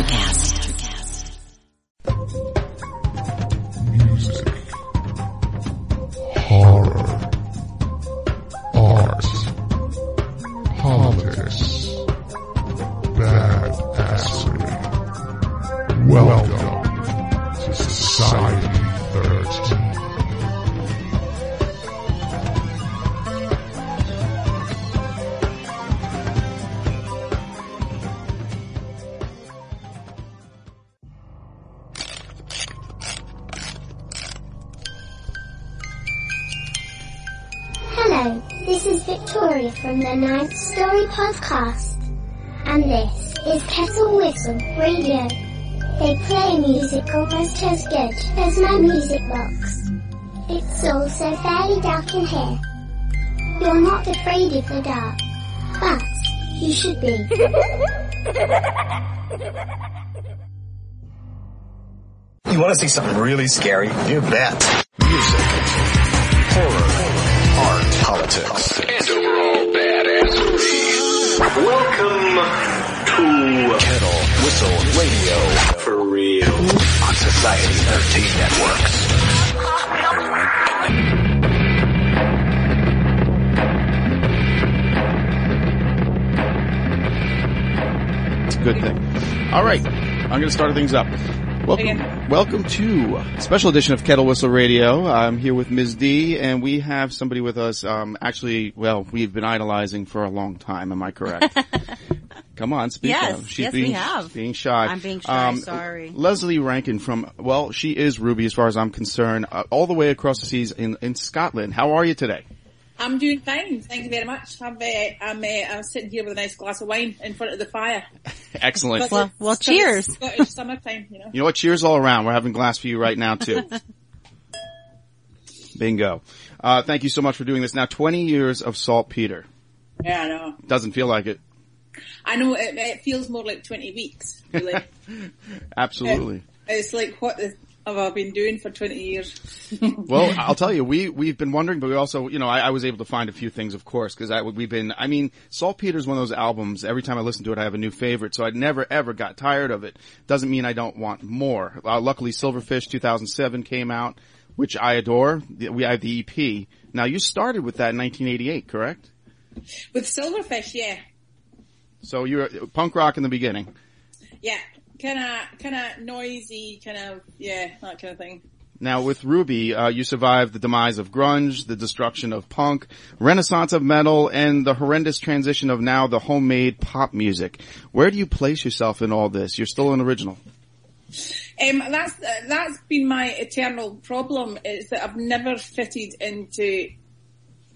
Electrocast. From the Ninth Story Podcast. And this is Kettle Whistle Radio. They play music almost as good as my music box. It's also fairly dark in here. You're not afraid of the dark, but you should be. You want to see something really scary? You bet. Music, horror, art, politics, and overall badassery. Welcome to Kettle Whistle Radio for real on Society 13 Networks. It's a good thing. All right, I'm going to start things up. Welcome, welcome to a special edition of Kettle Whistle Radio. I'm here with Ms. D, and we have somebody with us. Um, actually, well, we've been idolizing for a long time. Am I correct? Come on, speak Yes, up. She's yes, we being, have. being shy. Um, I'm being shy, sorry. Lesley Rankine from, well, she is Ruby as far as I'm concerned, uh, all the way across the seas in, in Scotland. How are you today? I'm doing fine, thank you very much. I'm, uh, I'm, uh, I'm sitting here with a nice glass of wine in front of the fire. Excellent. But Well- it's well, Scottish- cheers. Scottish summertime, you know. You know what? Cheers all around. We're having glass for you right now too. Bingo. Uh, thank you so much for doing this. Now, 20 years of saltpeter. Yeah, I know. Doesn't feel like it. I know it, it feels more like 20 weeks, really. Absolutely. it's like, what the, have I been doing for 20 years? Well, I'll tell you, we, we've been wondering, but we also, you know, I, I was able to find a few things, of course, because I, we've been, I mean, Saltpeter is one of those albums, every time I listen to it, I have a new favorite, so I never ever got tired of it. Doesn't mean I don't want more. Uh, luckily, Silverfish 2007 came out, which I adore. We have the EP. Now, you started with that in 1988, correct? With Silverfish, yeah. So you're punk rock in the beginning. Yeah. Kinda, kinda noisy, kinda, yeah, that kind of thing. Now with Ruby, uh, you survived the demise of grunge, the destruction of punk, renaissance of metal, and the horrendous transition of now the homemade pop music. Where do you place yourself in all this? You're still an original. Um, that's uh, that's been my eternal problem is that I've never fitted into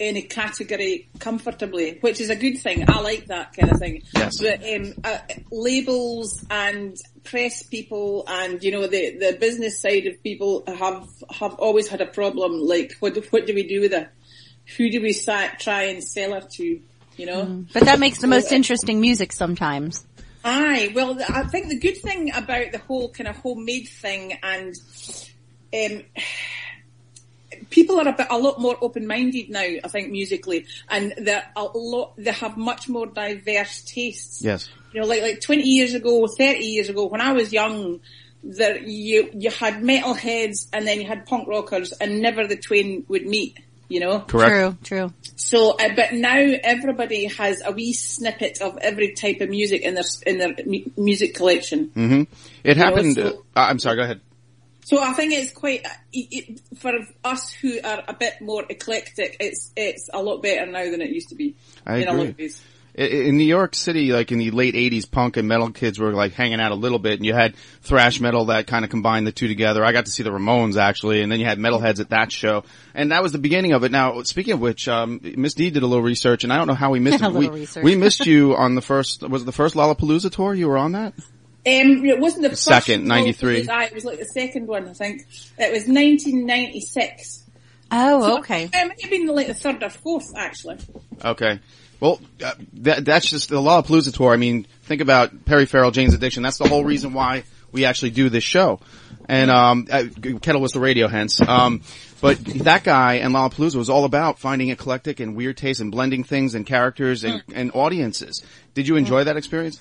any category comfortably, which is a good thing. I like that kind of thing. Yes. But um, uh, labels and press people and you know the the business side of people have have always had a problem. Like what do- what do we do with her? Who do we sa- try and sell her to? You know. But that makes the most interesting music sometimes. Aye, well, I think the good thing about the whole kind of homemade thing and um, people are a bit a lot more open minded now. I think musically, and they're a lot. They have much more diverse tastes. Yes. You know, like like twenty years ago, thirty years ago, when I was young, there you you had metalheads and then you had punk rockers, and never the twain would meet. You know, Correct. True, true. so, uh, but now everybody has a wee snippet of every type of music in their in their mu- music collection. Mm-hmm. It happened. so- uh, I'm sorry. Go ahead. So I think it's quite uh, it, it, for us who are a bit more eclectic. It's it's a lot better now than it used to be. I in a lot agree. of ways. In New York City, like in the late '80s, punk and metal kids were like hanging out a little bit, and you had thrash metal that kind of combined the two together. I got to see the Ramones actually, and then you had metalheads at that show, and that was the beginning of it. Now, speaking of which, um, Miss D did a little research, and I don't know how we missed it. We, we missed you on the first. Was it the first Lollapalooza tour? You were on that. Um, it wasn't the, first second, one, 93. It was, aye, it was like the second one, I think. It was 1996. Oh, okay. It might have been like the third or fourth, actually. Okay. Well, uh, that, that's just the law Lollapalooza tour. I mean, think about Perry Farrell, Jane's Addiction. That's the whole reason why we actually do this show. And, um, uh, Kettle Whistle Radio, hence. Um, but that guy and Lollapalooza was all about finding eclectic and weird taste and blending things and characters and, and audiences. Did you enjoy that experience?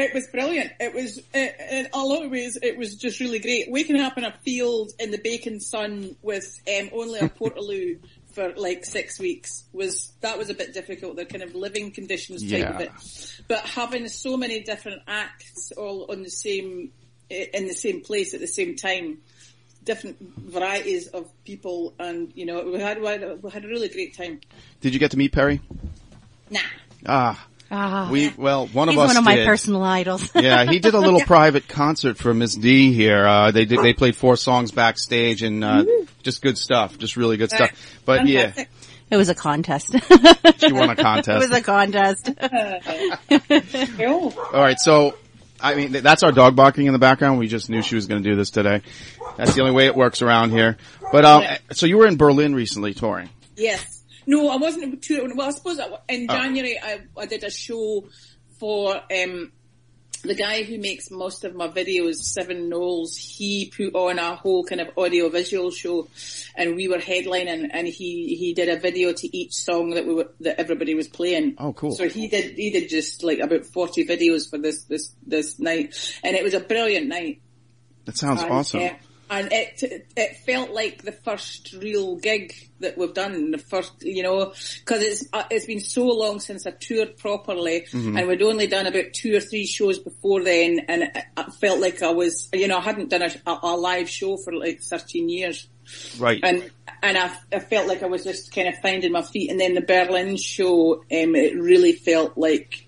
It was brilliant. It was, uh, in a lot of ways, it was just really great. Waking up in a field in the bacon sun with um, only a portaloo for like six weeks was, that was a bit difficult, the kind of living conditions type Yeah. of it. But having so many different acts all on the same, in the same place at the same time, different varieties of people and, you know, we had, we had a really great time. Did you get to meet Perry? Nah. Ah, Ah, we well one he's of us one of my personal idols. yeah, he did a little private concert for Miss D here. Uh, they did, they played four songs backstage and, uh, just good stuff. Just really good stuff. But yeah, it was a contest. she won a contest. it was a contest. All right, so I mean that's our dog barking in the background. We just knew she was going to do this today. That's the only way it works around here. But um, so you were in Berlin recently touring. Yes. No, I wasn't touring. Well, I suppose I- in Oh. January I, I did a show for um, the guy who makes most of my videos, Seven Knowles. He put on a whole kind of audio visual show, and we were headlining, and he he did a video to each song that we were that everybody was playing. Oh, cool. So he did he did just like about forty videos for this this this night, and it was a brilliant night. That sounds And, awesome. uh, and it it felt like the first real gig that we've done. The first, you know, because it's uh, it's been so long since I toured properly, Mm-hmm. and we'd only done about two or three shows before then, and it, it felt like I was, you know, I hadn't done a, a, a live show for like thirteen years Right. and and I, I felt like I was just kind of finding my feet. And then the Berlin show, um, it really felt like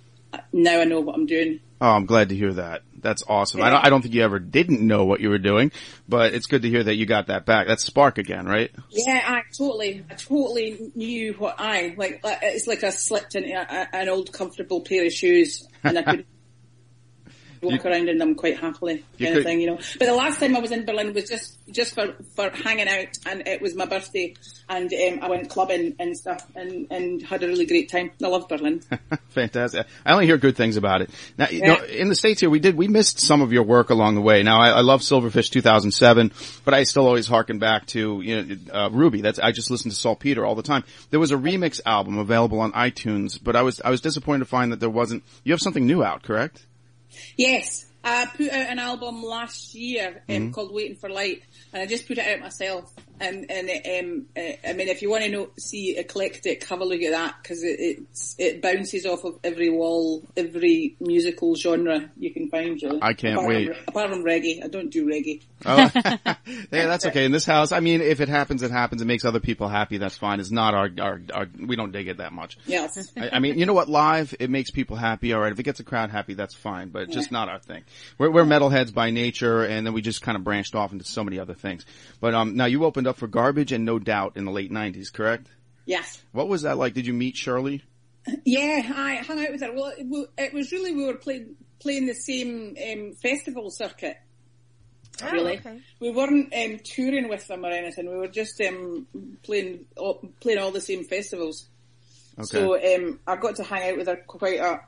now I know what I'm doing. Oh, I'm glad to hear that. That's awesome. I don't, I don't think you ever didn't know what you were doing, but it's good to hear that you got that back. That's Spark again, right? Yeah, I totally, I totally knew what I like. uh, It's like I slipped into a, a- an old comfortable pair of shoes, and I could walk around in them quite happily, You kind could- of thing, you know. But the last time I was in Berlin was just just for for hanging out, and it was my birthday, and um, I went clubbing and stuff, and and had a really great time. I love Berlin. Fantastic. I only hear good things about it. Now, you know, in the States here, we did, we missed some of your work along the way. Now, I, I love Silverfish 2007, but I still always harken back to, you know, uh, Ruby. That's, I just listen to Saltpeter all the time. There was a remix album available on iTunes, but I was, I was disappointed to find that there wasn't, you have something new out, correct? Yes, I put out an album last year um, Mm-hmm. called "Waiting for Light," and I just put it out myself. And and um, uh, I mean, if you want to know, see eclectic, have a look at that because it it bounces off of every wall, every musical genre you can find. Really, I can't apart wait. From, apart from reggae, I don't do reggae. Oh, yeah, that's okay. In this house, I mean, if it happens, it happens. It makes other people happy. That's fine. It's not our, our, our we don't dig it that much. Yes. I, I mean, you know what? Live, it makes people happy. All right. If it gets a crowd happy, that's fine, but it's just not our thing. We're, we're metalheads by nature, and then we just kind of branched off into so many other things. But, um, now you opened up for Garbage and No Doubt in the late nineties, correct? Yes. What was that like? Did you meet Shirley? Yeah, I hung out with her. Well, it, it was really we were playing playing the same um, festival circuit. really, we weren't um, touring with them or anything. We were just um, playing all, playing all the same festivals. Okay. So um, I got to hang out with her quite a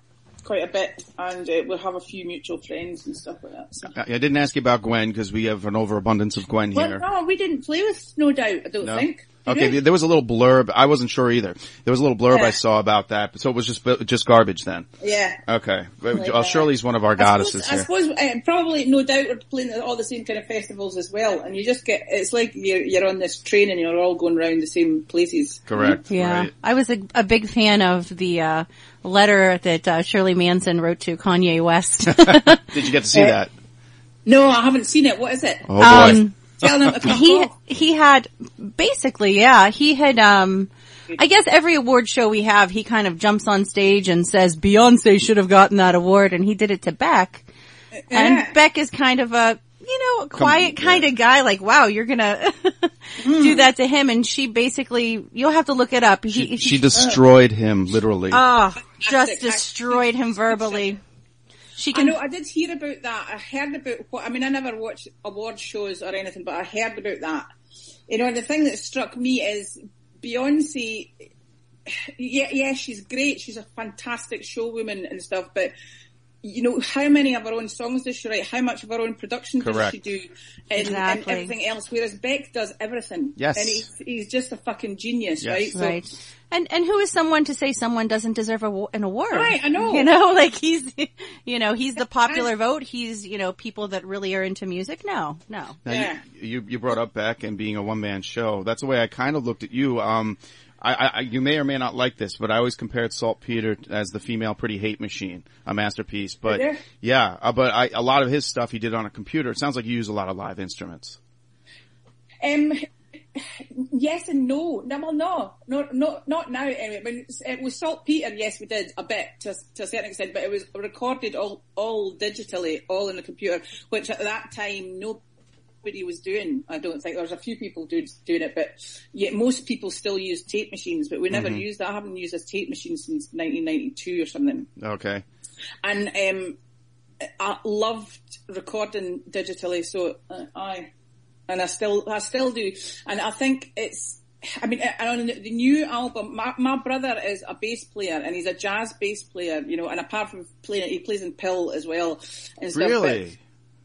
quite a bit, and uh, we have a few mutual friends and stuff like that. So. I, I didn't ask you about Gwen because we have an overabundance of Gwen Well, here. no, we didn't play with No Doubt. I don't No? think. Did Okay, we? th- there was a little blurb. I wasn't sure either. There was a little blurb Yeah. I saw about that, so it was just just garbage then. yeah. Okay, well, Like well. Shirley's one of our I goddesses suppose, I suppose uh, probably no doubt we're playing at all the same kind of festivals as well, and you just get it's like you're you're on this train and you're all going around the same places. Correct. Yeah, Right. I was a, a big fan of the uh, letter that uh, Shirley Manson wrote to Kanye West. Did you get to see that? No, I haven't seen it. What is it? Oh boy. Um, Tell them to come he he had basically, yeah, he had. um I guess every award show we have, he kind of jumps on stage and says Beyonce should have gotten that award, and he did it to Beck. Yeah. And Beck is kind of a, you know, a quiet yeah. kind of guy, like, wow, you're gonna do that to him. And she basically, you'll have to look it up. she, He, she destroyed him literally. oh, just destroyed him verbally. She I can, know. I did hear about that. I heard about what. I mean, I never watch award shows or anything, but I heard about that. You know, and the thing that struck me is Beyonce. Yeah, yeah, she's great. She's a fantastic showwoman and stuff, but you know, how many of our own songs does she write? How much of our own production Correct. does she do? And, Exactly. and everything else. Whereas Beck does everything. Yes. And he's, he's just a fucking genius, Yes. right? So, Right. And and who is someone to say someone doesn't deserve a, an award? Right, I know. You know, like he's, you know, he's the popular vote. He's, you know, people that really are into music. No, no. Now, Yeah. you, you you brought up Beck and being a one man show. That's the way I kind of looked at you. Um, I, I, you may or may not like this, but I always compared Saltpeter as the female Pretty Hate Machine, a masterpiece. But yeah, uh, but I, a lot of his stuff he did on a computer. It sounds like you use a lot of live instruments. Um, yes and no. No, well, no, no, no, not now. Anyway, when it was saltpeter, yes, we did a bit to, to a certain extent, but it was recorded all all digitally, all in the computer, which at that time nobody was doing. I don't think there was a few people do, doing it, but yet most people still use tape machines. But we never used. I haven't used a tape machine since 1992 or something Okay. and um, I loved recording digitally. So uh, I, and I still, I still do. And I think it's, I mean, on the new album, my, my brother is a bass player and he's a jazz bass player, you know, and apart from playing, he plays in PiL as well and stuff. Really?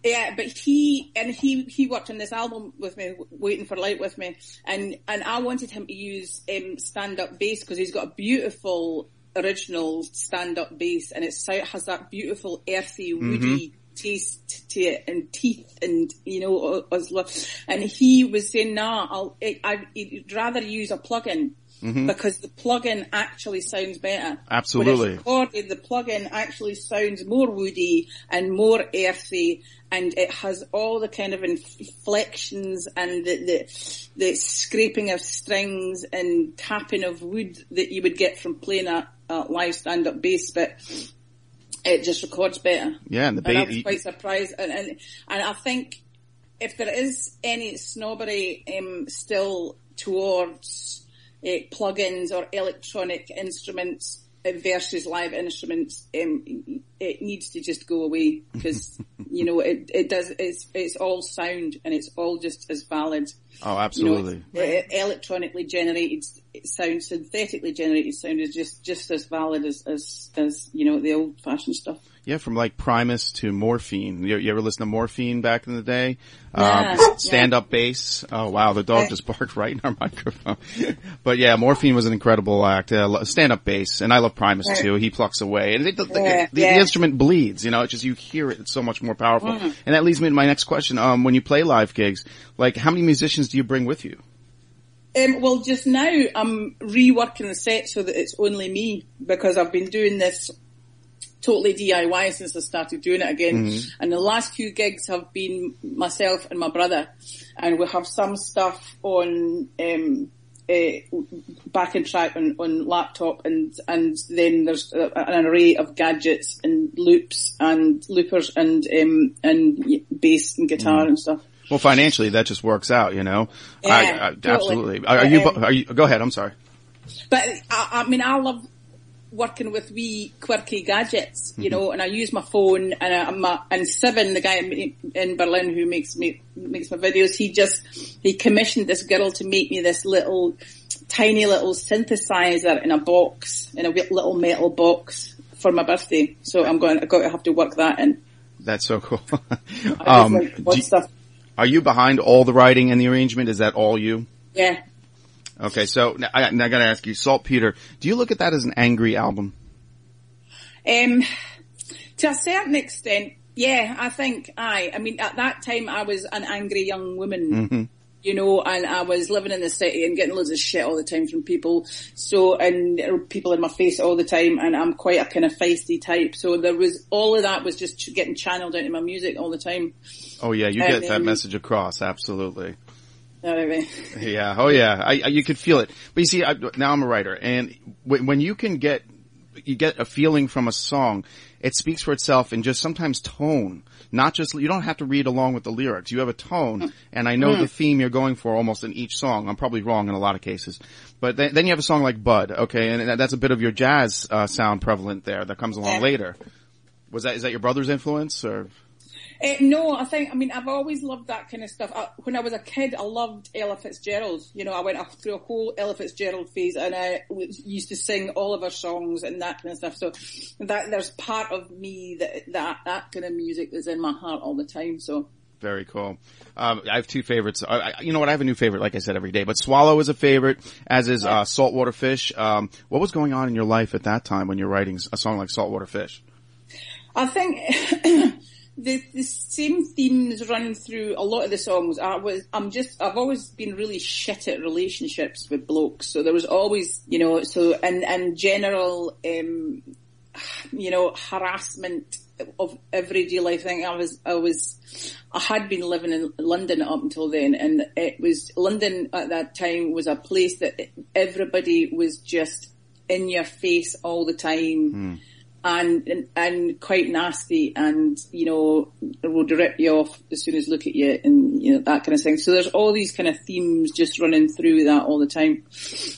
Yeah, but he and he he worked on this album with me, waiting for light with me, and and I wanted him to use um, stand up bass because he's got a beautiful original stand up bass, and it so- has that beautiful earthy, woody taste to it, and teeth, and you know, as lo- and he was saying, "Nah, I'll I, I'd rather use a plugin." Because the plugin actually sounds better. Absolutely. Recorded, the plugin actually sounds more woody and more earthy, and it has all the kind of inflections and the, the, the scraping of strings and tapping of wood that you would get from playing a, a live stand-up bass, but it just records better. Yeah, and the And I bass. was quite surprised, and, and, and I think if there is any snobbery um, still towards uh, plugins or electronic instruments versus live instruments, um, it needs to just go away because you know it, it does. It's it's all sound and it's all just as valid. Oh, You know, absolutely. uh, electronically generated sound, synthetically generated sound is just just as valid as as, as you know the old fashioned stuff. Yeah, from like Primus to Morphine. You, you ever listen to Morphine back in the day? Yeah, um, stand up bass. Oh wow, the dog just barked right in our microphone. but yeah, Morphine was an incredible act. Uh, stand up bass, and I love Primus too. He plucks away, and it, the, the- Yeah, yeah. the instrument bleeds. You know, it's just you hear it. It's so much more powerful. Mm. And that leads me to my next question. Um, when you play live gigs, like how many musicians do you bring with you? Um, well, just now I'm reworking the set so that it's only me because I've been doing this totally DIY since I started doing it again. And the last few gigs have been myself and my brother, and we have some stuff on um, uh, backing track on, on laptop, and and then there's a, an array of gadgets and loops and loopers and um, and bass and guitar and stuff. Well, financially, that just works out. You know, Yeah, I, I, totally. absolutely. Are, are you? Are you? Go ahead. I'm sorry. But I, I mean, I love working with wee quirky gadgets, you know, and I use my phone and I, my, and Seven, the guy in in Berlin who makes me, makes my videos, he just, he commissioned this girl to make me this little, tiny little synthesizer in a box, in a little metal box for my birthday. So I'm going, I've got to have to work that in. That's so cool. I just um, like do- stuff. Are you behind all the writing and the arrangement? Is that all you? Yeah. Okay, so now I, now I gotta ask you, Saltpeter, do you look at that as an angry album? Um, to a certain extent, yeah, I think I. I mean, at that time, I was an angry young woman, you know, and I was living in the city and getting loads of shit all the time from people. So, and people in my face all the time, and I'm quite a kind of feisty type. So there was all of that was just ch- getting channeled into my music all the time. Oh yeah, you And get that then- message across, absolutely. Yeah, oh yeah, I, I you could feel it. But you see, I, now I'm a writer, and when, when you can get you get a feeling from a song, it speaks for itself in just sometimes tone, not just you don't have to read along with the lyrics. You have a tone, and I know the theme you're going for almost in each song. I'm probably wrong in a lot of cases, but then, then you have a song like Bud, okay, and that's a bit of your jazz uh, sound prevalent there that comes along Yeah. later. Was that is that your brother's influence or? Uh, no, I think, I mean, I've always loved that kind of stuff. I, when I was a kid, I loved Ella Fitzgerald. You know, I went through a whole Ella Fitzgerald phase and I used to sing all of her songs and that kind of stuff. So that, there's part of me that, that, that kind of music is in my heart all the time. So. Very cool. Um, I have two favorites. I, I, you know what? I have a new favorite, like I said, every day. But Swallow is a favorite, as is uh, Saltwater Fish. Um, what was going on in your life at that time when you're writing a song like Saltwater Fish? I think the, the same themes run through a lot of the songs. I was, I'm just, I've always been really shit at relationships with blokes. So there was always, you know, so, and, and general, um, you know, harassment of everyday life. I think I was, I was, I had been living in London up until then and it was, London at that time was a place that everybody was just in your face all the time and, and quite nasty and you know would rip you off as soon as look at you and you know that kind of thing. So there's all these kind of themes just running through that all the time.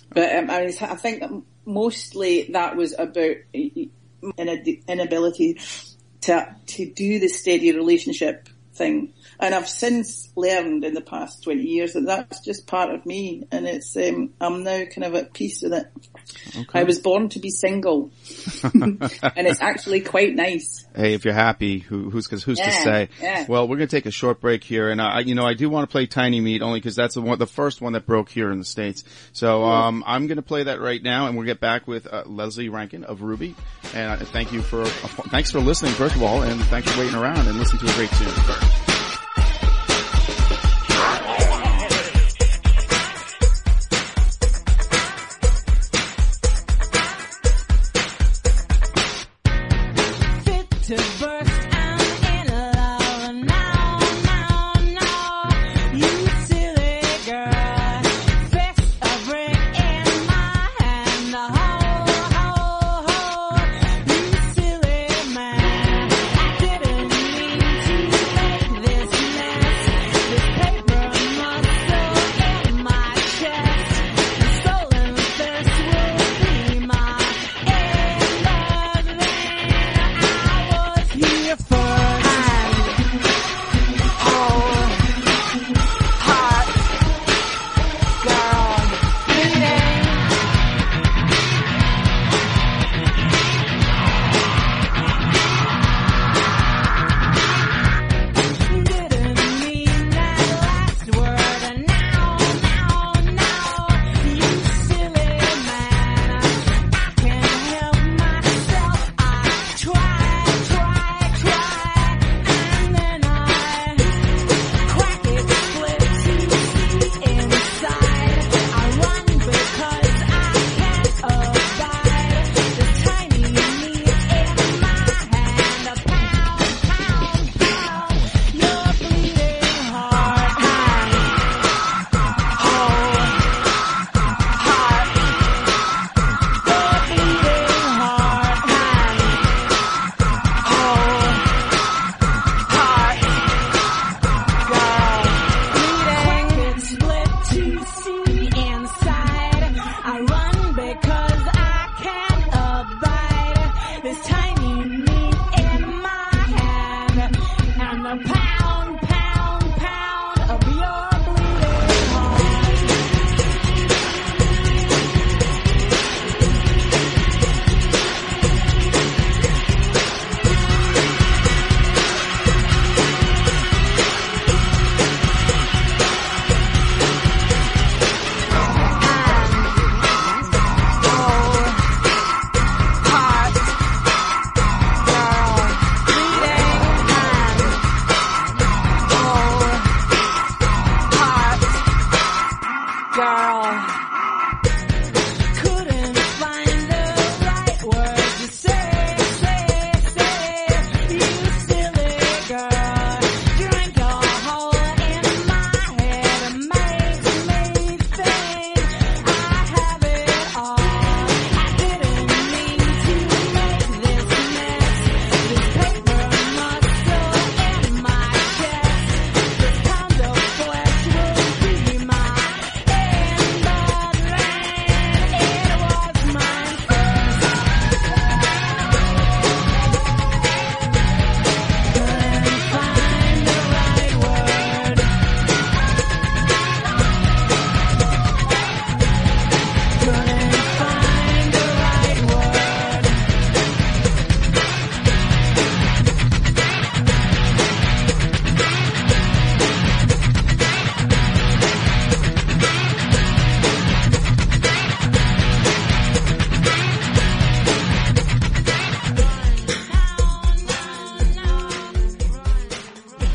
But um, I, I think mostly that was about inability to to do the steady relationship thing. And I've since learned in the past 20 years that that's just part of me and it's, um, I'm now kind of at peace with it. I was born to be single and it's actually quite nice. Hey, if you're happy, who, who's, cause who's to say? yeah. Well, we're gonna take a short break here, and I, you know, I do want to play Tiny Meat only because that's the one, the first one that broke here in the states. So, um, I'm gonna play that right now, and we'll get back with uh, Lesley Rankine of Ruby. And uh, thank you for, uh, thanks for listening first of all, and thanks for waiting around and listening to a great tune.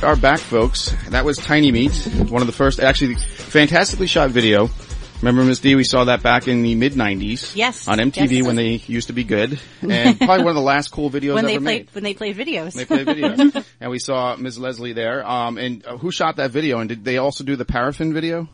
Are back, folks. That was Tiny Meat, one of the first, actually, fantastically shot video. Remember, Miss D, we saw that back in the mid '90s. Yes. on MTV Yes. when they used to be good, and probably one of the last cool videos when ever they made. played when they played videos. They played videos, and we saw Ms. Lesley there. Um, and uh, who shot that video? And did they also do the paraffin video?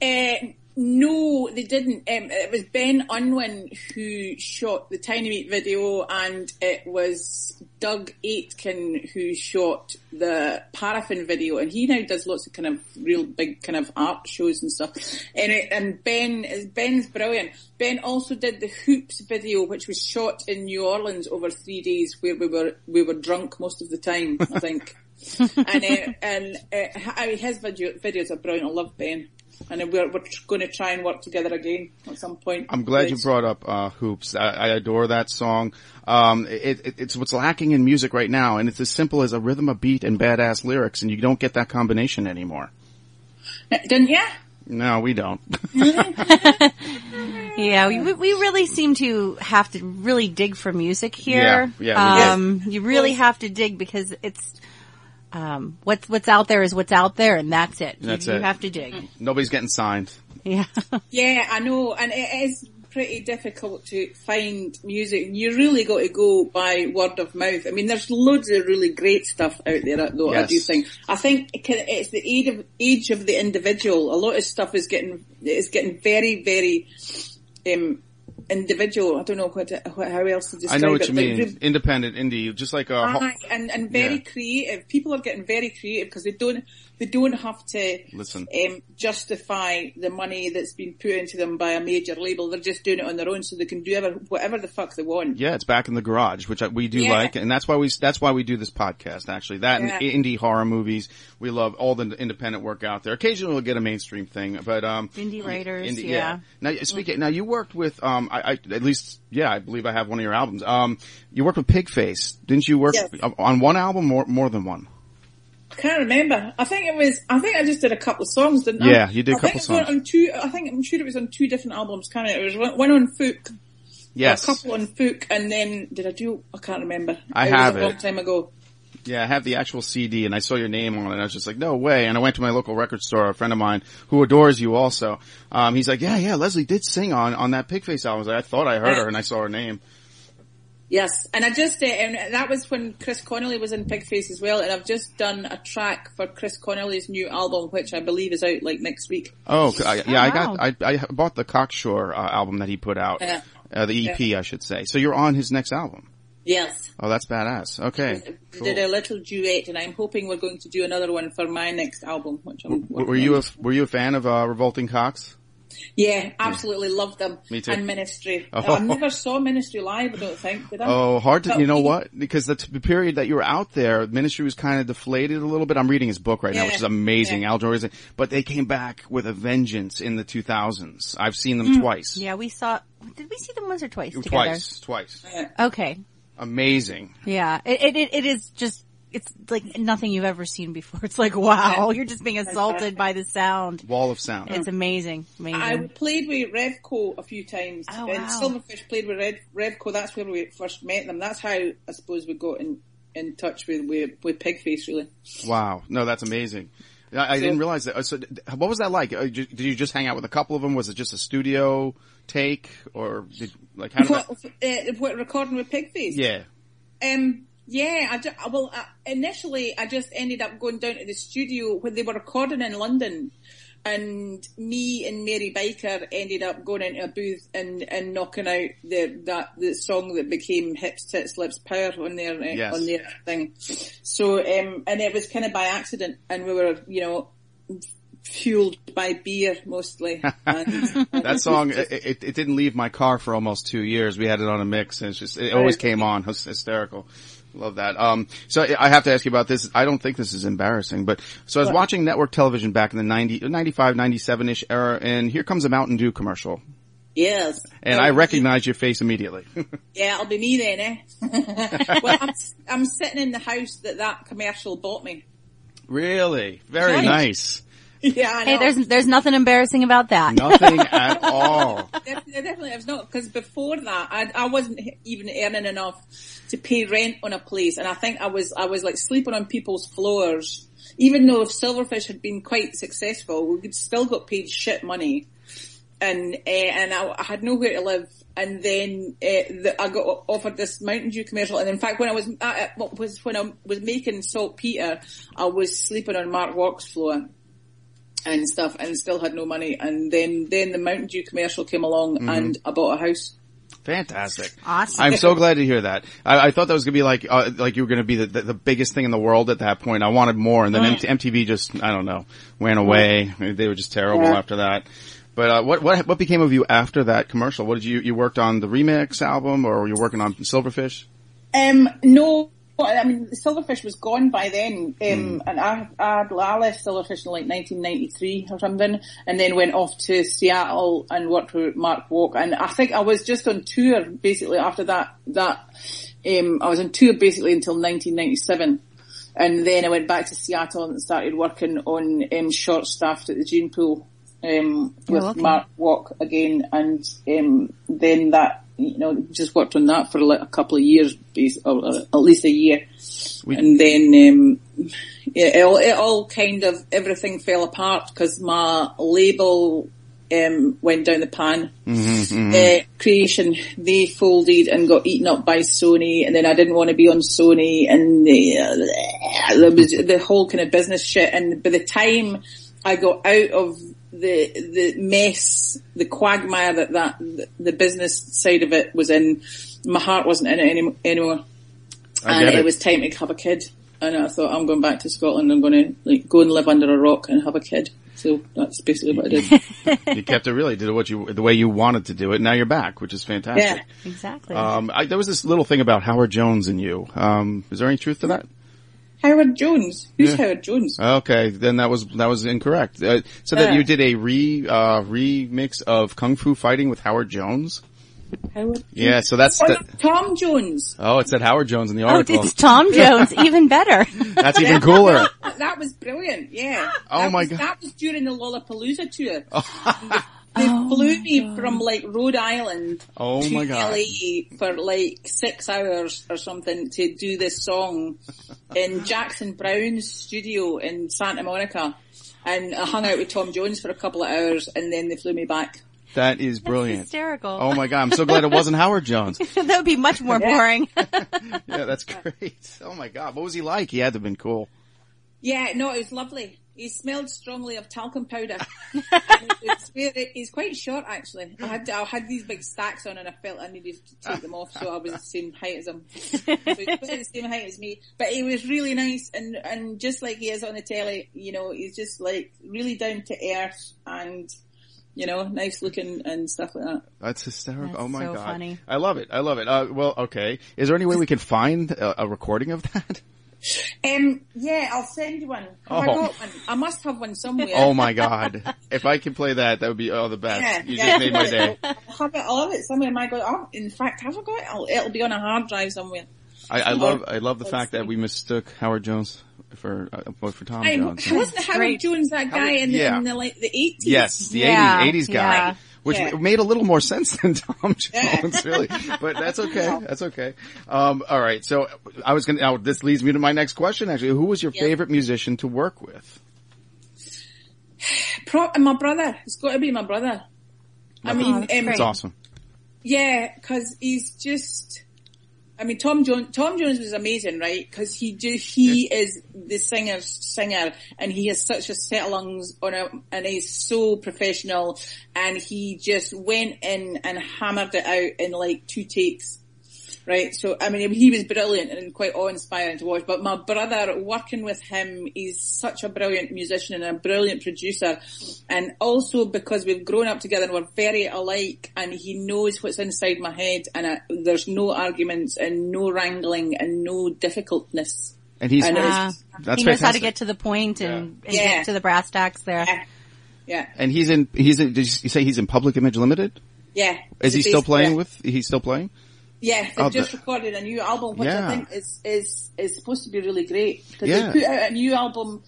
Uh, no, they didn't. Um, it was Ben Unwin who shot the Tiny Meat video, and it was Doug Aitken who shot the Paraffin video. And he now does lots of kind of real big kind of art shows and stuff. And, it, and Ben is Ben's brilliant. Ben also did the Hoops video, which was shot in New Orleans over three days, where we were we were drunk most of the time. I think. and uh, and uh, I mean, his video, videos are brilliant. I love Ben. And then we're, we're going to try and work together again at some point. I'm glad you brought up uh, hoops. I, I adore that song. Um, it, it, it's what's lacking in music right now, and it's as simple as a rhythm, a beat, and badass lyrics, and you don't get that combination anymore. Didn't ya? No, we don't. Yeah, we, we really seem to have to really dig for music here. Yeah, yeah, we do. um, you really have to dig because it's, um, what's, what's out there is what's out there and that's it. You- That's you, it. have to dig. Nobody's getting signed. Yeah. Yeah, I know. And it is pretty difficult to find music. You really got to go by word of mouth. I mean, there's loads of really great stuff out there though, I do think. I think it's the age of, age of the individual. A lot of stuff is getting, is getting very, very, um, individual. I don't know what, what how else to I describe know what it. you mean. re- Independent indie, just like a. and and very Yeah. creative. People are getting very creative because they don't they don't have to Listen. um, justify the money that's been put into them by a major label. They're just doing it on their own, so they can do ever, whatever the fuck they want. Yeah, it's back in the garage, which I, we do Yeah. like, and that's why we that's why we do this podcast. Actually, that Yeah. and indie horror movies, we love all the independent work out there. Occasionally, we'll get a mainstream thing, but um, Indie writers, indie- yeah. Now, speaking now, you worked with um, I, I at least yeah, I believe I have one of your albums. Um, you worked with Pigface, didn't you? Work Yes. on one album or more than one? I can't remember. I think it was. I think I just did a couple of songs, didn't I? Yeah, you did a I couple think it was songs. On two, I think I'm sure it was on two different albums. Can't it? It was one, one on Fook, Yes, a couple on Fook, and then did I do? I can't remember. I it have was a long time ago. Yeah, I have the actual CD and I saw your name on it and I was just like, no way. And I went to my local record store, a friend of mine who adores you also. Um, he's like, yeah, yeah, Lesley did sing on, on that Pigface album. I was like, I thought I heard her and I saw her name. Yes, and I just uh, and that was when Chris Connelly was in Pigface as well, and I've just done a track for Chris Connelly's new album, which I believe is out like next week. Oh, c- I, yeah, I wow. got, I, I bought the Cocksure uh, album that he put out. Yeah. Uh, the EP, I should say. So you're on his next album. Yes, Oh, that's badass. Okay. we Cool. did a little duet, and I'm hoping we're going to do another one for my next album, which I'm. W- Were you a, were you a fan of, uh, Revolting Cocks? Yeah, absolutely loved them. Me too. And Ministry. Oh. I never saw Ministry live. I don't think did I? Oh, hard to, But you know we- what? Because the t- period that you were out there, ministry was kind of deflated a little bit. I'm reading his book right now, which is amazing. Yeah. Al Jourgensen, but they came back with a vengeance in the 2000s. I've seen them mm. twice. Yeah, we saw, did we see them once or twice together? Twice, twice. Okay. Amazing. Yeah. It, it, it is just, it's like nothing you've ever seen before. It's like, wow, you're just being assaulted by the sound. Wall of sound. It's amazing. Amazing. I played with Revco a few times. Oh, and wow. Silverfish played with Red, Revco. That's where we first met them. That's how I suppose we got in, in touch with, with, with Pigface really. Wow. No, that's amazing. I, I didn't realize that. So, what was that like? Uh, Did you just hang out with a couple of them? Was it just a studio take, or did, like how did What, that? uh, what recording with Pigface? Yeah. Um, yeah, I ju- well, uh, initially I just ended up going down to the studio when they were recording in London. And me and Mary Byker ended up going into a booth and, and knocking out the that the song that became Hips Tits Lips Power on their uh, Yes. on their thing. So um, and it was kind of by accident, and we were you know fueled by beer mostly. And, That song, it, it, it didn't leave my car for almost two years. We had it on a mix and it's just, it always came on. It was hysterical. Love that. Um, so I have to ask you about this. I don't think this is embarrassing, but so I was watching network television back in the 90, 95, 97-ish era and here comes a Mountain Dew commercial. yes, And I recognize your face immediately. Yeah, it'll be me then, eh? well, I'm, I'm sitting in the house that that commercial bought me. really? Very Right. nice. yeah, know. Hey, there's there's nothing embarrassing about that. Nothing at all. definitely, definitely, it was not because before that, I, I wasn't even earning enough to pay rent on a place, and I think I was I was like sleeping on people's floors. Even though if Silverfish had been quite successful, we could still got paid shit money, and uh, and I, I had nowhere to live. And then uh, the, I got offered this Mountain Dew commercial, and in fact, when I was at, what was when I was making saltpeter, I was sleeping on Mark Walk's floor and stuff and still had no money. And then, then the Mountain Dew commercial came along and I bought a house. Fantastic. Awesome. I'm so glad to hear that. I, I thought that was gonna be like, uh, like you were gonna be the, the, the biggest thing in the world at that point. I wanted more, and then Right. MTV just, I don't know, went away. They were just terrible Yeah. after that. But uh, what what what became of you after that commercial? What did you you worked on the remix album, or were you working on Silverfish? Um, no, I mean, Silverfish was gone by then, um, and I, I, I left Silverfish in like 1993 or something, and then went off to Seattle and worked with Mark Walk, and I think I was just on tour basically after that, that, um, I was on tour basically until 1997. And then I went back to Seattle and started working on um, short staffed at the Gene Pool um, with Oh, okay. Mark Walk again, and um, then that you know just worked on that for like a couple of years, or uh, at least a year, We- and then um, it, it, all, it all kind of everything fell apart because my label um, went down the pan. Uh, creation, they folded and got eaten up by Sony, and then I didn't want to be on Sony, and uh, there was the whole kind of business shit. And by the time I got out of the the mess, the quagmire that that the business side of it was in, my heart wasn't in it any, anymore, I and it. it. was time to have a kid. And I thought I'm going back to Scotland. I'm going to like go and live under a rock and have a kid. So that's basically what I did. you kept it really did what you the way you wanted to do it. Now you're back, which is fantastic. Yeah. exactly. Um, I, there was this little thing about Howard Jones and you. Um, is there any truth to that? Howard Jones. Who's Yeah. Howard Jones? Okay, then that was that was incorrect. Uh, so that you did a re uh, remix of Kung Fu Fighting with Howard Jones. Howard. Yeah, so that's Oh, the, Tom Jones. oh, it said Howard Jones in the article. oh, it's Tom Jones, even better. that's even cooler. That, that was brilliant. Yeah. Oh That my was- God. That was during the Lollapalooza tour. They oh flew me from like Rhode Island Oh to my God. LA for like six hours or something to do this song in Jackson Browne's studio in Santa Monica. And I hung out with Tom Jones for a couple of hours and then they flew me back. That is brilliant. Hysterical. Oh my god, I'm so glad it wasn't Howard Jones. that would be much more boring. Yeah, that's great. Oh my god, what was he like? He had to have been cool. Yeah, no, it was lovely. He smelled strongly of talcum powder. And it's weird- He's quite short actually. I had I had these big stacks on and I felt I needed to take them off so I was the same height as him. So he was the same height as me. But he was really nice and, and just like he is on the telly, you know, he's just like really down to earth and you know, nice looking and stuff like that. That's hysterical. That's oh my so god. funny. I love it. I love it. Uh, well, okay. Is there any way we can find a, a recording of that? Um, yeah, I'll send you one. Have I Oh. got one? I must have one somewhere. Oh my god. If I could play that, that would be oh the best. Yeah, you yeah. just made my day. I'll have it, I'll have it somewhere. My God, oh, in fact, have I got it? I'll, it'll be on a hard drive somewhere. I, I love I love the fact that we mistook Howard Jones for uh, for Tom I, Jones. wasn't Howard. Jones that guy Howard- in, the, yeah. in the like the eighties? Yes, the Yeah, 80s, 80s guy. Which Yeah. made a little more sense than Tom Jones, really. But that's okay. That's okay. Um, all right. So I was going to, now this leads me to my next question, actually. Who was your Yeah. favorite musician to work with? Pro- my brother. It's got to be my brother. I mean, that's um, awesome. Yeah, because he's just. I mean, Tom Jones. Tom Jones was amazing, right? Because he do he is the singer's singer, and he has such a set of lungs on a, and he's so professional, and he just went in and hammered it out in like two takes. Right, so I mean, he was brilliant and quite awe-inspiring to watch. But my brother, working with him, he's such a brilliant musician and a brilliant producer. And also because we've grown up together and we're very alike, and he knows what's inside my head, and I, there's no arguments and no wrangling and no difficultness. And he's, And Uh, That's he knows how to get to the point and, and Yeah. get to the brass tacks there. Yeah, yeah, and he's in, he's in, did you say he's in Public Image Limited? yeah. Is he still playing player. with, he's still playing? Yeah, they've Oh, just the- recorded a new album, which Yeah. I think is is is supposed to be really great because Yeah. they put out a new album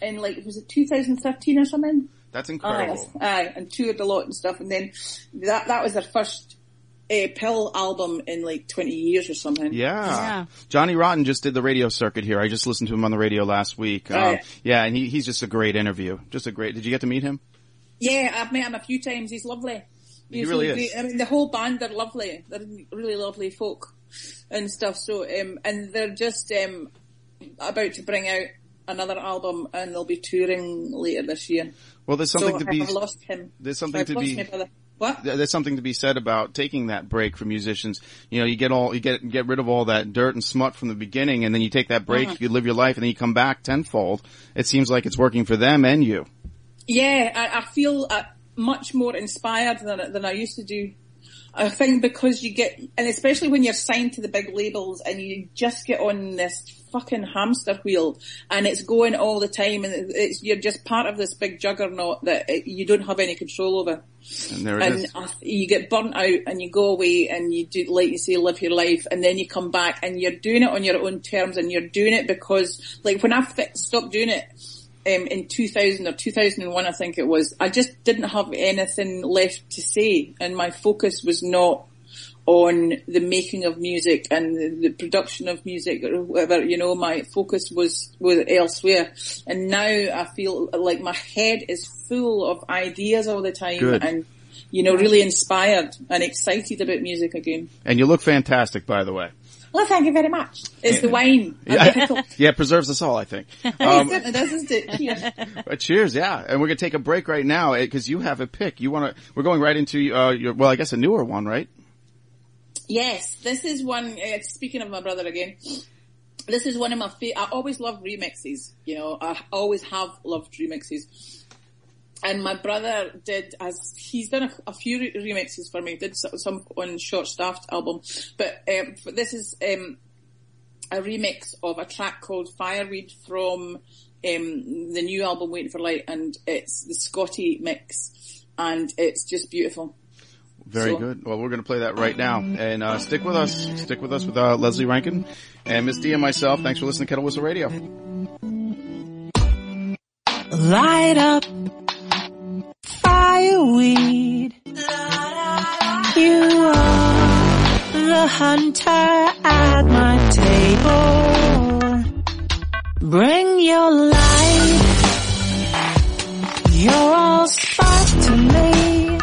in like was it 2013 or something? That's Aye, incredible. aye, and toured a lot and stuff. And then that that was their first uh, PiL album in like 20 years or something. Yeah. Yeah. Johnny Rotten just did the radio circuit here. I just listened to him on the radio last week. Um, Right. yeah, and he, he's just a great interview. Just a great. Did you get to meet him? Yeah, I've met him a few times. He's lovely. He He's really great. is. I mean, the whole band are lovely. They're really lovely folk and stuff. So, um, and they're just um, about to bring out another album, and they'll be touring later this year. Well, there's something so to be. I've lost him. there's something I've to lost be- What? There's something to be said about taking that break for musicians. You know, you get all, you get, get rid of all that dirt and smut from the beginning and then you take that break, Uh-huh. you live your life and then you come back tenfold. It seems like it's working for them and you. Yeah, I, I feel uh, much more inspired than than I used to do. I think because you get, and especially when you're signed to the big labels and you just get on this fucking hamster wheel and it's going all the time and it's, you're just part of this big juggernaut that you don't have any control over. And there it And. I you get burnt out and you go away and you do, like you say, live your life and then you come back and you're doing it on your own terms and you're doing it because, like when I fi- stopped doing it, um, in 2000 or 2001, I think it was, I just didn't have anything left to say and my focus was not on the making of music and the, the production of music or whatever, you know, my focus was, was elsewhere. And now I feel like my head is full of ideas all the time Good. and, you know, really inspired and excited about music again. And you look fantastic, by the way. Well, thank you very much. It's the wine. Yeah, yeah, it preserves us all, I think. Um, certainly does, isn't it? Cheers. But cheers, yeah. And we're gonna take a break right now because you have a pick. You want to? We're going right into uh, your well, I guess a newer one, right? Yes, this is one. Uh, speaking of my brother again, this is one of my. Fa- I always love remixes. You know, I always have loved remixes. And my brother did, as he's done a, a few remixes for me. Did some on Short Staffed album, but um, this is um, a remix of a track called Fireweed from um, the new album Waiting for Light, and it's the Scotty mix, and it's just beautiful. Very So- good. Well, we're going to play that right now. And uh, stick with us. Stick with us with uh, Lesley Rankine and Miss D and myself. Thanks for listening to Kettle Whistle Radio. Light up fireweed. You are the hunter at my table. Bring your light. You're all spark to me.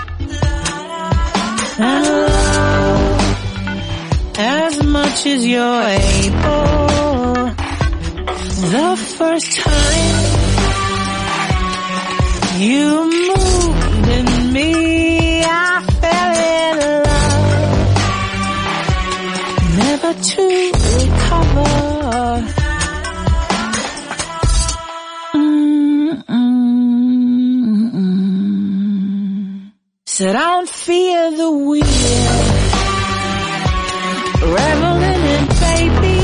And love as much as you're able. The first time you moved in me, I fell in love, never to recover. Said I don't fear the wheel, reveling in baby,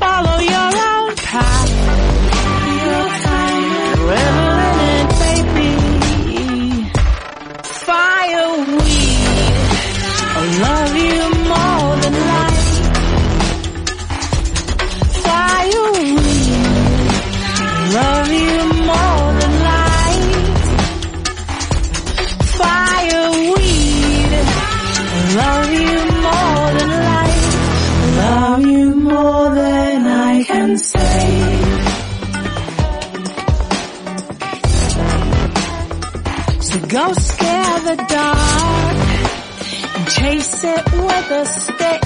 follow your own path. A stick.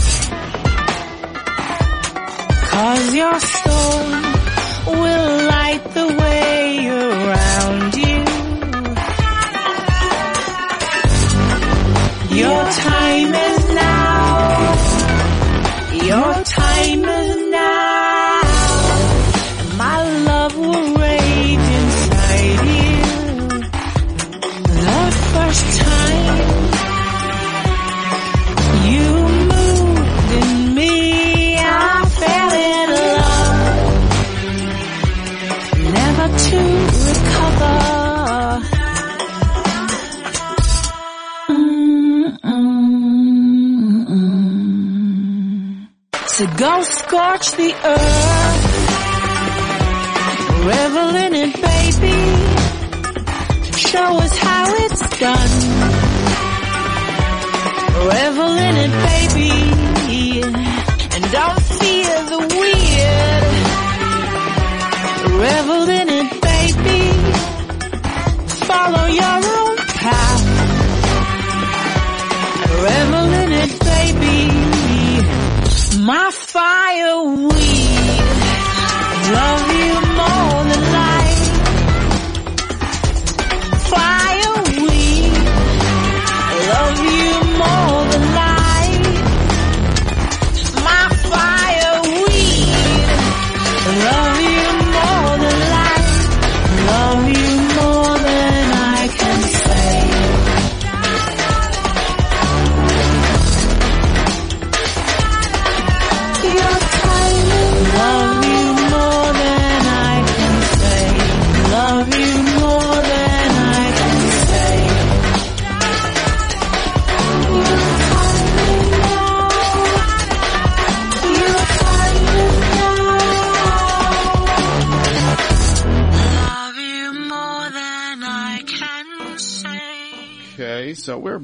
Cause your storm Mm-mm-mm. To go scorch the earth, Revel in it, baby. Show us how it's done. Revel in it, baby. And don't fear the weird. Revel in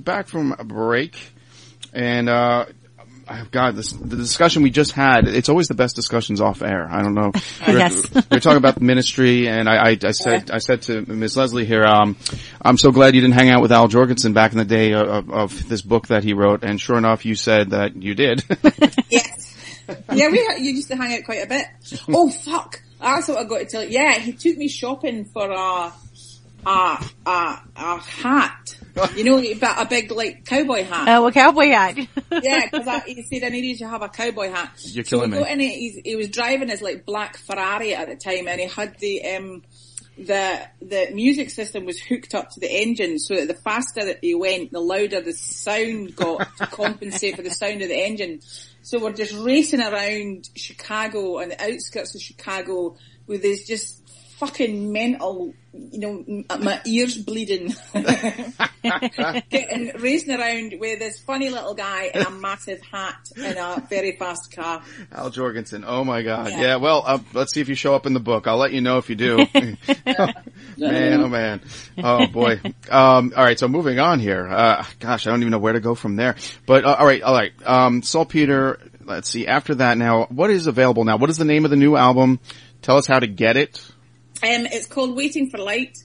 back from a break, and uh, oh, God, this, the discussion we just had, it's always the best discussions off air. I don't know. We were, Yes. we were talking about the Ministry, and I, I, I said, I said to Ms. Lesley here, um, I'm so glad you didn't hang out with Al Jourgensen back in the day of, of this book that he wrote, and sure enough, you said that you did. Yes. Yeah, we, you used to hang out quite a bit. Oh fuck! That's what I got to tell you. Yeah, he took me shopping for a a a, a hat. You know, but a big like cowboy hat. Oh, a cowboy hat. Yeah, because he said I needed to have a cowboy hat. You're killing we me. got in it, he was driving his like black Ferrari at the time, and he had the um the the music system was hooked up to the engine, so that the faster that he went, the louder the sound got to compensate for the sound of the engine. So we're just racing around Chicago and the outskirts of Chicago with this just fucking mental, you know, my ears bleeding. Getting, racing around with this funny little guy in a massive hat in a very fast car. Al Jourgensen. Oh my God. Yeah. Yeah. well, uh, let's see if you show up in the book. I'll let you know if you do. man, oh man. Oh boy. Um, all right. So moving on here. Uh, gosh, I don't even know where to go from there. But uh, all right, all right. Um, Salt Peter. Let's see. After that, now what is available now? What is the name of the new album? Tell us how to get it. Um, it's called Waiting for Light,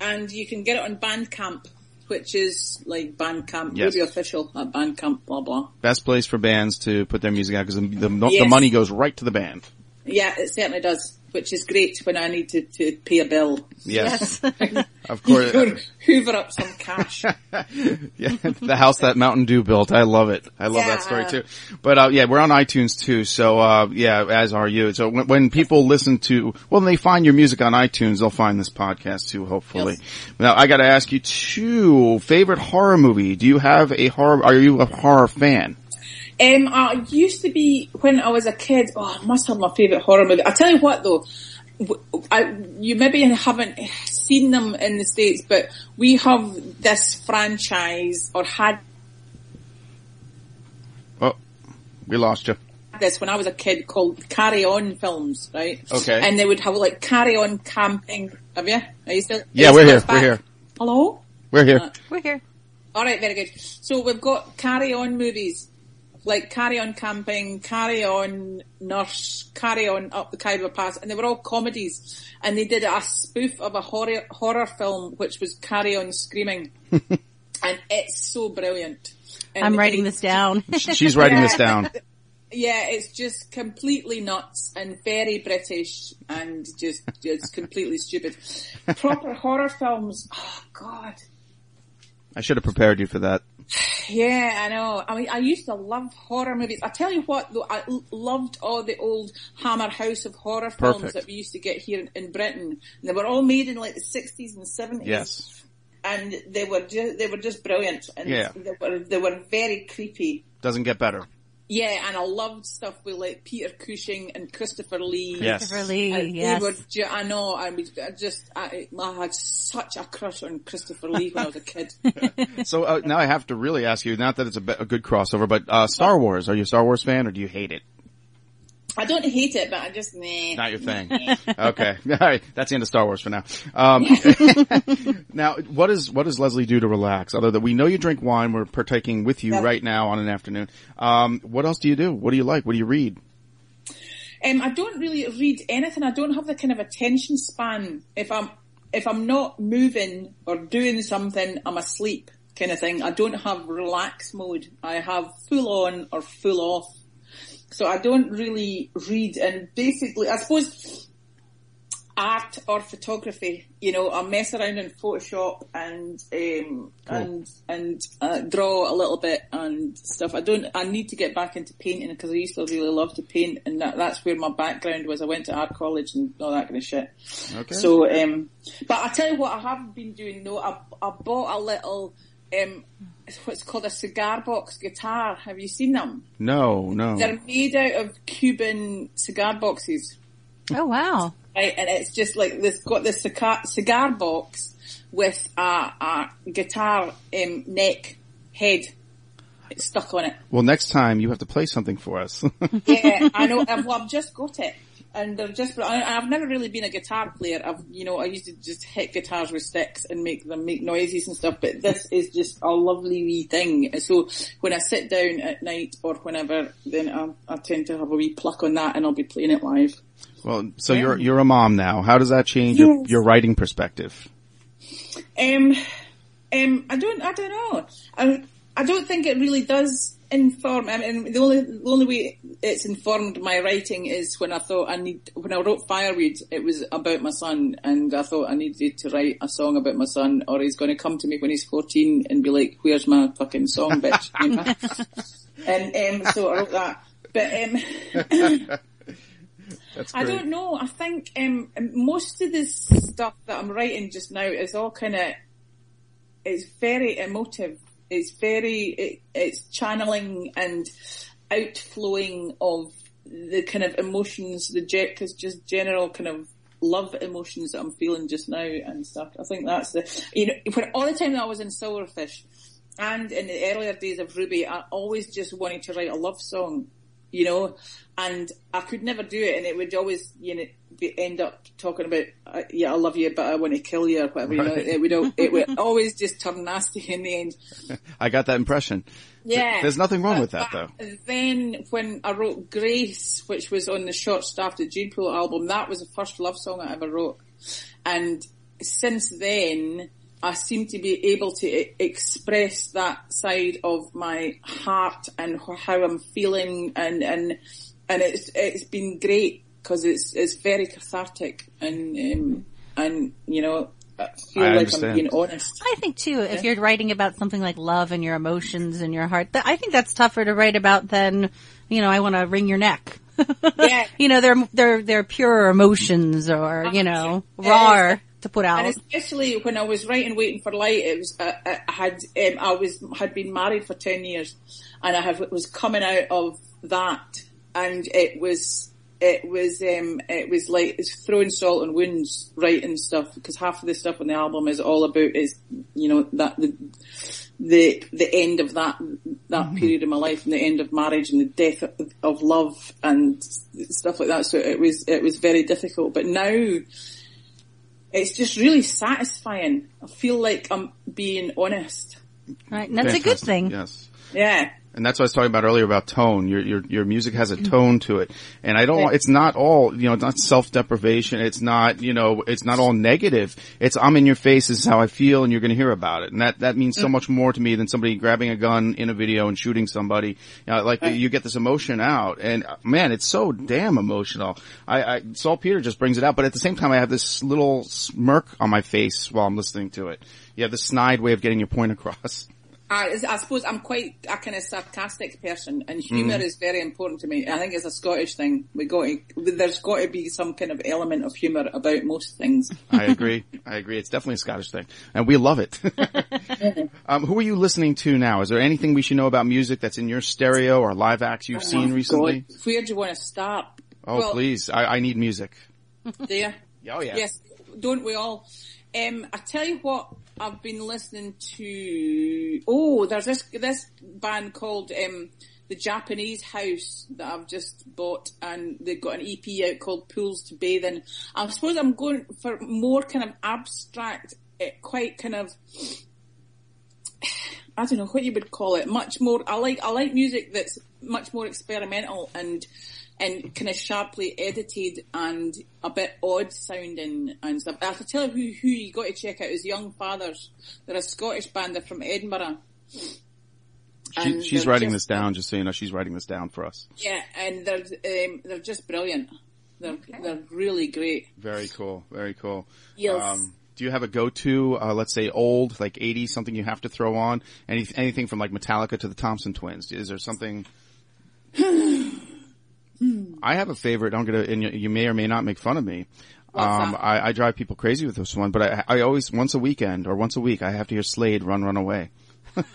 and you can get it on Bandcamp, which is like Bandcamp, Yes. Ruby Official at Bandcamp, blah blah. Best place for bands to put their music out because the, the, the money goes right to the band. Yeah, it certainly does, which is great when I need to, to pay a bill. Yes, Yes. of course. Or hoover up some cash. yeah, the house that Mountain Dew built. I love it. I love that story too. But uh, yeah, we're on iTunes too. So uh, yeah, as are you. So when, when people listen to, well, when they find your music on iTunes, they'll find this podcast too. Hopefully. Now I got to ask you two Favorite horror movie? Do you have a horror? Are you a horror fan? Um, I used to be when I was a kid. Oh, I must have my favourite horror movie. I tell you what though, w- I, you maybe haven't seen them in the states, but we have this franchise or had Oh, we lost you. this when I was a kid called Carry On Films, right? Okay. And they would have like Carry On Camping. Have you? Are you still? Yeah, we're here. that's We're here. Hello. We're here. Uh, We're here. All right, very good. So we've got Carry On movies. Like Carry On Camping, Carry On Nurse, Carry On Up the Khyber Pass, and they were all comedies. And they did a spoof of a horror, horror film, which was Carry On Screaming. and it's so brilliant. And I'm writing this down. She's writing this down. Yeah, it's just completely nuts and very British and just, just completely stupid. Proper horror films, oh god. I should have prepared you for that. Yeah, I know. I mean, I used to love horror movies. I tell you what, though, I l- loved all the old Hammer House of Horror films Perfect. that we used to get here in, in Britain. And they were all made in like the sixties and seventies. Yes. and they were just they were just brilliant. And Yeah. they were they were very creepy. Doesn't get better. Yeah, and I loved stuff with like Peter Cushing and Christopher Lee. Yes. Christopher Lee, And yes. They were ju- I know, I was I just, I, I had such a crush on Christopher Lee when I was a kid. So uh, now I have to really ask you, not that it's a, be- a good crossover, but uh, Star Wars. Are you a Star Wars fan or do you hate it? I don't hate it, but I just nah. Not your thing. okay. All right. That's the end of Star Wars for now. Um, now, what is what does Lesley do to relax? Other than we know you drink wine, we're partaking with you Yeah. right now on an afternoon. Um, what else do you do? What do you like? What do you read? Um, I don't really read anything. I don't have the kind of attention span. If I'm if I'm not moving or doing something, I'm asleep kind of thing. I don't have relax mode. I have full on or full off. So I don't really read and basically, I suppose art or photography, you know, I mess around in Photoshop and, um, and, and, uh, draw a little bit and stuff. I don't, I need to get back into painting because I used to really love to paint and that, that's where my background was. I went to art college and all that kind of shit. Okay. So, um, but I tell you what I have been doing though, I, I bought a little, um, what's called a cigar box guitar. Have you seen them? no, no. They're made out of Cuban cigar boxes. Oh wow. Right, and it's just like this got this cigar, cigar box with a, a guitar um, neck head stuck on it. Well, next time you have to play something for us. Yeah, I know. I've, well, I've just got it, and they're just. I, I've never really been a guitar player. I've, you know, I used to just hit guitars with sticks and make them make noises and stuff. But this is just a lovely wee thing. So when I sit down at night or whenever, then I, I tend to have a wee pluck on that, and I'll be playing it live. well, so you're you're a mom now. How does that change your, your writing perspective? Um, um, I don't, I don't know. I, I don't think it really does inform. I mean, the only, the only way it's informed my writing is when I thought I need, when I wrote Fireweed, it was about my son, and I thought I needed to write a song about my son, or he's going to come to me when he's 14 and be like, "Where's my fucking song, bitch?" You know? and um, so I wrote that. But um, I don't know. I think um, most of this stuff that I'm writing just now is all kind of, it's very emotive. It's very, it, it's channeling and outflowing of the kind of emotions, the jet, just general kind of love emotions that I'm feeling just now and stuff. I think that's the, you know, when all the time that I was in Silverfish and in the earlier days of Ruby, I always just wanted to write a love song you know, and I could never do it, and it would always, you know, be, end up talking about, uh, yeah, I love you, but I want to kill you, or whatever. You know, Right. it would, al- it would always just turn nasty in the end. I got that impression. Yeah, There's nothing wrong But- with that, though. Then when I wrote Grace, which was on the short staffed Gene Pool album, that was the first love song I ever wrote, and since then. I seem to be able to e- express that side of my heart and how I'm feeling and, and, and it's, it's been great because it's, it's very cathartic and, um, and, you know, I feel I like understand. I'm being honest. I think too, if you're writing about something like love and your emotions and your heart, that, I think that's tougher to write about than, you know, I want to wring your neck. Yeah. you know, they're, they're, they're pure emotions or, you know, raw to put out. And especially when I was writing Waiting for Light, it was uh, I had um, I was had been married for ten years, and I have was coming out of that, and it was it was um it was like it's throwing salt on wounds writing stuff because half of the stuff on the album is all about is you know that the the the end of that that period of my life and the end of marriage and the death of, of love and stuff like that. So it was it was very difficult, but now it's just really satisfying. I feel like I'm being honest. right? And that's a good thing. Yes. Yeah. And that's what I was talking about earlier about tone. Your your your music has a tone to it, and I don't. It's not all you know. It's not self deprivation. It's not you know. It's not all negative. It's I'm in your face. This is how I feel, and you're going to hear about it. And that that means so mm. much more to me than somebody grabbing a gun in a video and shooting somebody. You know, like you get this emotion out, and man, it's so damn emotional. I, I Salt Peter just brings it out, but at the same time, I have this little smirk on my face while I'm listening to it. You have this snide way of getting your point across. I, I suppose I'm quite a kind of sarcastic person and humour is very important to me. I think it's a Scottish thing. We got to, there's got to be some kind of element of humour about most things. I agree. I agree. It's definitely a Scottish thing, and we love it. um, who are you listening to now? Is there anything we should know about music that's in your stereo or live acts you've seen Oh, recently? God. Where do you want to start? Oh, Well, please! I, I need music. Do you? Oh yeah. Yes, don't we all? Um, I tell you what, I've been listening to. Oh, there's this this band called um, the Japanese house that I've just bought and they've got an EP out called Pools to Bathe in. I suppose I'm going for more kind of abstract, eh, quite kind of, I don't know what you would call it, much more, I like, I like music that's much more experimental and, and kind of sharply edited and a bit odd sounding and stuff. I have to tell you who, who you got to check out is Young Fathers. They're a Scottish band, they're from Edinburgh. She, she's writing just- this down, just so you know, she's writing this down for us. Yeah, and they're um, they're just brilliant. They're they're really great. Very cool. Very cool. Yes. Um, do you have a go-to, uh, let's say old, like 80s, something you have to throw on? Any, anything from like Metallica to the Thompson Twins? Is there something? I have a favorite. I'm gonna, and you, may or may not make fun of me. Um? I, I drive people crazy with this one, but I, I always, once a weekend or once a week, I have to hear Slade run, run away.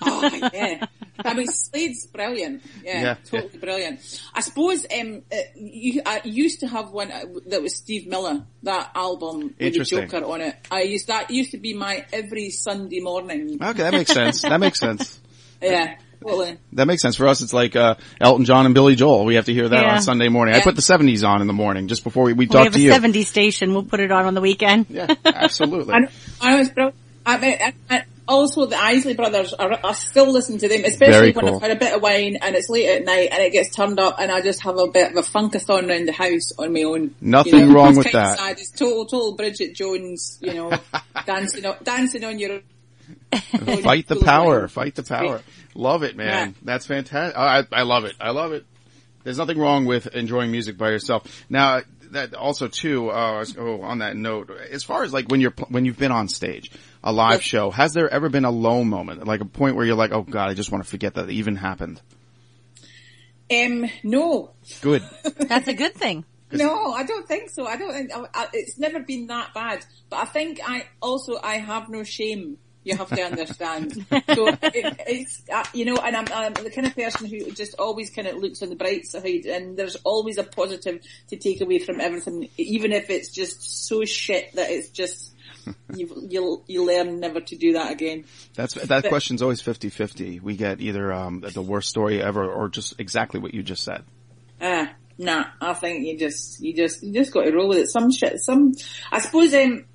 Oh yeah, I mean Slade's brilliant. Yeah, Yeah, totally brilliant. I suppose um, uh, you, I used to have one uh, that was Steve Miller. That album with the Joker on it. I used that used to be my every Sunday morning. Okay, that makes sense. That makes sense. Yeah, totally. That makes sense. For us, it's like, uh, Elton John and Billy Joel. We have to hear that Yeah. on Sunday morning. I put the 70s on in the morning just before we, we We talk have to a you. 70 station. We'll put it on on the weekend. Yeah, absolutely. I, I was. I I, I, also the Isley brothers, Are, I still listen to them, especially Very when cool. I've had a bit of wine and it's late at night and it gets turned up and I just have a bit of a funkathon around the house on my own. Nothing You know, wrong it's with that. Sad. It's total, total Bridget Jones, you know, dancing on, dancing on your own. Fight the power. Fight the power. Love it, man. Yeah. That's fantastic. I, I love it. I love it. There's nothing wrong with enjoying music by yourself. Now, that also too, uh, oh, on that note, as far as like when you're, when you've been on stage, a live Yeah. show, has there ever been a low moment? Like a point where you're like, oh god, I just want to forget that it even happened? Um, no, Good. That's a good thing. No, I don't think so. I don't think I, I, it's never been that bad. But I think I also I have no shame. You have to understand. so it, it's uh, you know, and I'm, I'm the kind of person who just always kind of looks on the bright side, and there's always a positive to take away from everything, even if it's just so shit that it's just you you'll you learn never to do that again. That's, that question's always 50-50. We get either, um, the worst story ever or just exactly what you just said. Ah, nah. I think you just, you just, you just got to roll with it. Some shit, some. I suppose um,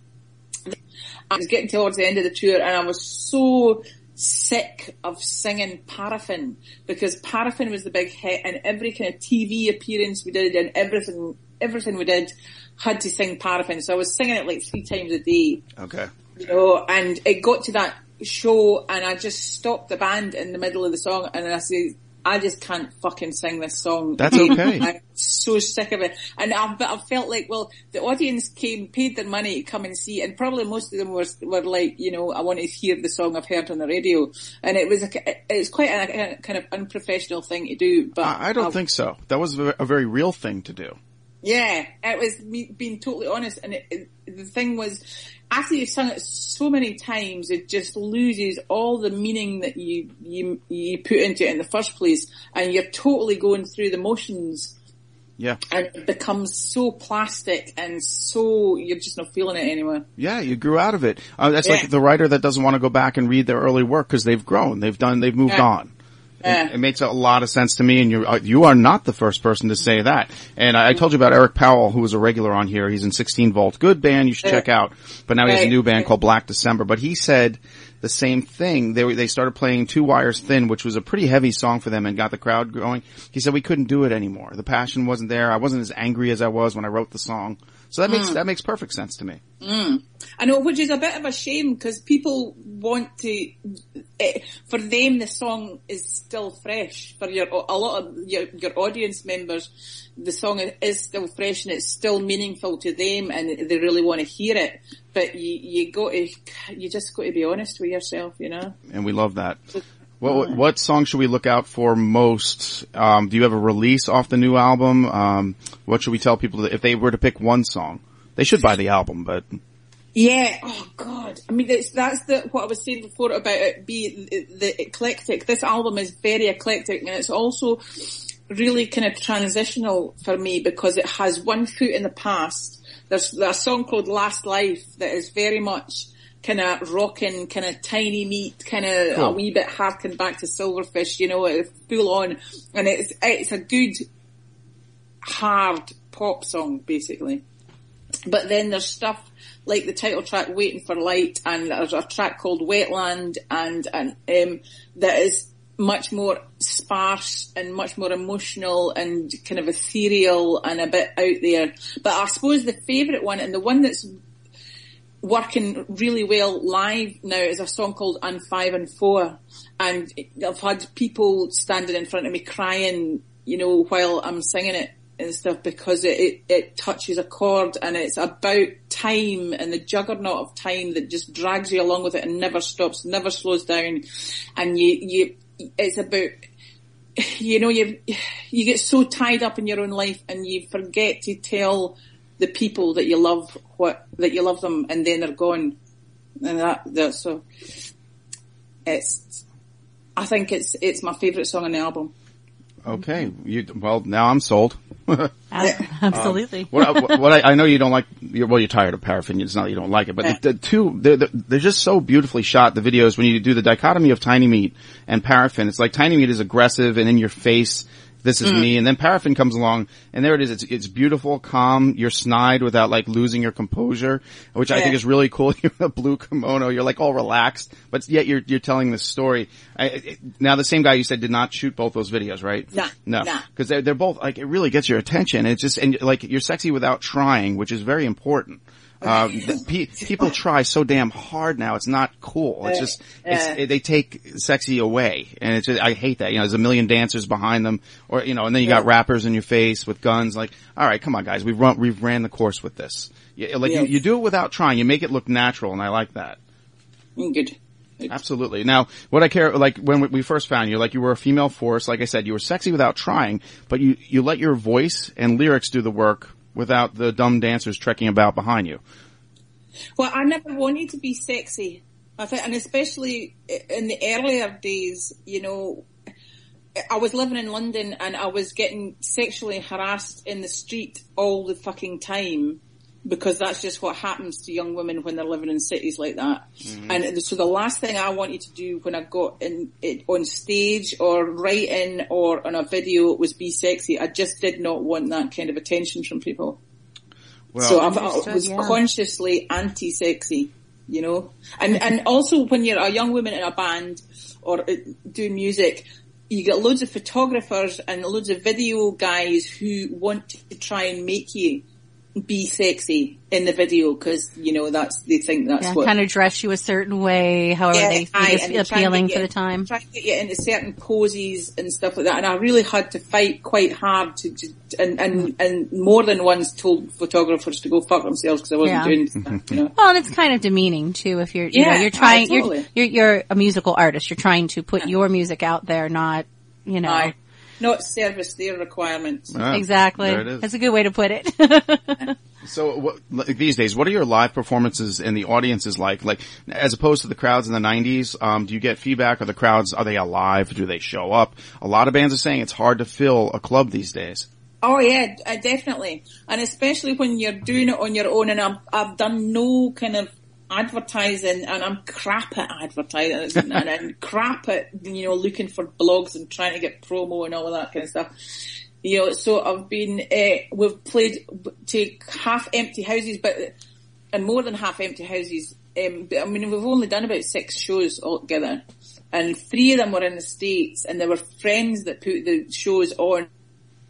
I was getting towards the end of the tour, and I was so sick of singing Paraffin because Paraffin was the big hit, and every kind of TV appearance we did, and everything, everything we did had to sing Paraffin. So I was singing it like three times a day Okay. you know, and it got to that show and I just stopped the band in the middle of the song and I said, I just can't fucking sing this song. That's okay. I'm so sick of it. And I've, I've felt like, well, the audience came, paid their money to come and see, and probably most of them were, were like, you know, I want to hear the song I've heard on the radio. And it was, a, it's quite a, a kind of unprofessional thing to do, but I, I don't think so. That was a a very real thing to do. yeah, it was me being totally honest, and it, it, the thing was, after you've sung it so many times, it just loses all the meaning that you you you put into it in the first place, and you're totally going through the motions, Yeah. and it becomes so plastic and so you're just not feeling it anymore. Yeah, you grew out of it. Uh, that's Yeah. like the writer that doesn't want to go back and read their early work because they've grown, they've done, they've moved Yeah. on. Yeah. It, it makes a lot of sense to me, and you uh, you are not the first person to say that. And I, I told you about Eric Powell, who was a regular on here. He's in 16 Volt, good band you should check out. But now he has a new band Right. called Black December. But he said the same thing. They, they started playing Two Wires Thin, which was a pretty heavy song for them, and got the crowd going. He said we couldn't do it anymore. The passion wasn't there. I wasn't as angry as I was when I wrote the song. So that makes that makes perfect sense to me. I know, which is a bit of a shame because people want to. Eh, for them, the song is still fresh. For your a lot of your, your audience members, the song is still fresh and it's still meaningful to them, and they really want to hear it. But you you got to you just got to be honest with yourself, you know. and we love that. What what song should we look out for most? Um, do you have a release off the new album? Um, what should we tell people if they were to pick one song? They should buy the album, but Yeah. Oh God. I mean, it's, that's the what I was saying before about it being the, the eclectic. This album is very eclectic, and it's also really kind of transitional for me because it has one foot in the past. There's, there's a song called Last Life that is very much kind of rocking, kind of tiny meat, kind of Cool. a wee bit harking back to Silverfish, you know, full on, and it's it's a good hard pop song basically. But then there's stuff like the title track "Waiting for Light" and there's a track called "Wetland" and and um, that is much more sparse and much more emotional and kind of ethereal and a bit out there. But I suppose the favourite one and the one that's working really well live now is a song called "On Five and Four, and I've had people standing in front of me crying, you know, while I'm singing it and stuff because it, it, it touches a chord and it's about time and the juggernaut of time that just drags you along with it and never stops, never slows down, and you you it's about you know, you you get so tied up in your own life and you forget to tell the people that you love what that you love them, and then they're gone, and that that so it's. I think it's it's my favourite song on the album. Okay. You, well, now I'm sold. Ab- um, Absolutely. what, what, what I, I know you don't like, you're, well, you're tired of paraffin. It's not that you don't like it, but the, the two, they're, they're, they're just so beautifully shot. The videos when you do the dichotomy of Tiny Meat and Paraffin, it's like Tiny Meat is aggressive and in your face. This is mm. me, and then Paraffin comes along, and there it is. It's it's beautiful, calm. You're snide without like losing your composure, which I think is really cool. You're in a blue kimono. You're like all relaxed, but yet you're you're telling this story. I, it, now the same guy you said did not shoot both those videos, right? Nah, no, nah. because they're they're both like it really gets your attention. It's just and like you're sexy without trying, which is very important. The, pe- people try so damn hard now. It's not cool. It's just it's, it, they take sexy away, and it's just, I hate that. You know, there's a million dancers behind them, or you know, and then you got rappers in your face with guns. Like, all right, come on, guys, we've run we've ran the course with this. You, like you, Yes. you do it without trying. You make it look natural, and I like that. Mm, Good. Absolutely. Now, what I care, like when we- we first found you, like you were a female force. Like I said, you were sexy without trying, but you you let your voice and lyrics do the work without the dumb dancers trekking about behind you. Well, I never wanted to be sexy. I think, and especially in the earlier days, you know, I was living in London and I was getting sexually harassed in the street all the fucking time because that's just what happens to young women when they're living in cities like that. And so the last thing I wanted to do when I got in it on stage or writing or on a video was be sexy. I just did not want that kind of attention from people. Well, so I've, I was yeah. consciously anti-sexy, you know, and and also when you're a young woman in a band or uh, doing music, you get loads of photographers and loads of video guys who want to try and make you be sexy in the video because you know that's they think that's Yeah, what kind of dress you a certain way, however yeah, they think it's they try and appealing for the time. Try to get you into certain poses and stuff like that, and I really had to fight quite hard to, to and and mm. and more than once told photographers to go fuck themselves because I wasn't Yeah. doing stuff, you know. Well, and it's kind of demeaning too if you're, you know, Yeah, you're aye, trying, you're, you're, you're a musical artist. You're trying to put your music out there, not, you know. Aye. Not service their requirements. Ah, Exactly. There it is. That's a good way to put it. So what, like, these days, what are your live performances and the audiences like? Like, as opposed to the crowds in the '90s, um, do you get feedback? Are the crowds are they alive? Do they show up? A lot of bands are saying it's hard to fill a club these days. Oh yeah, uh, definitely. And especially when you're doing it on your own and I've, I've done no kind of advertising and I'm crap at advertising and, and crap at, you know, looking for blogs and trying to get promo and all of that kind of stuff. You know, so I've been, uh, we've played to half empty houses, but, and more than half empty houses. Um, but, I mean, we've only done about six shows altogether and three of them were in the States and there were friends that put the shows on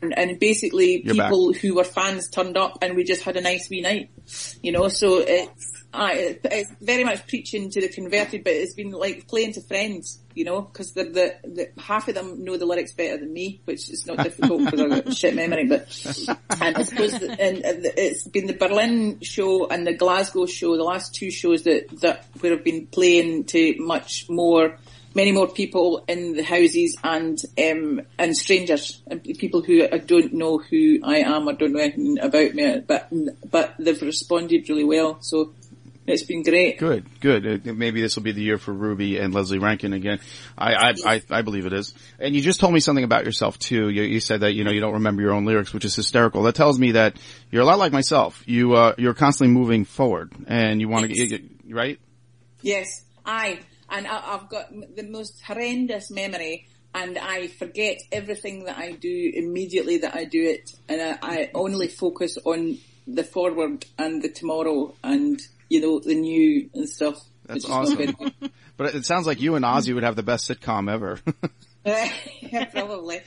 and, basically You're back. people who were fans turned up and we just had a nice wee night, you know, so it's, I, it's very much preaching to the converted, but it's been like playing to friends, you know, because the, the, half of them know the lyrics better than me, which is not difficult because I've got shit memory, but, and I suppose, and, it's been the Berlin show and the Glasgow show, the last two shows that, that where I've been playing to much more, many more people in the houses and um, and strangers people who I don't know who I am or don't know anything about me, but but they've responded really well. So it's been great. Good, good. Uh, Maybe this will be the year for Ruby and Lesley Rankine again. I, I, I, I believe it is. And you just told me something about yourself too. You, you said that you know you don't remember your own lyrics, which is hysterical. That tells me that you're a lot like myself. You, uh, you're constantly moving forward, and you want to get right. Yes, I and I, I've got the most horrendous memory, and I forget everything that I do immediately that I do it, and I, I only focus on the forward and the tomorrow, and you know the new and stuff. That's which is not awesome. But it sounds like you and Ozzy would have the best sitcom ever. yeah, probably.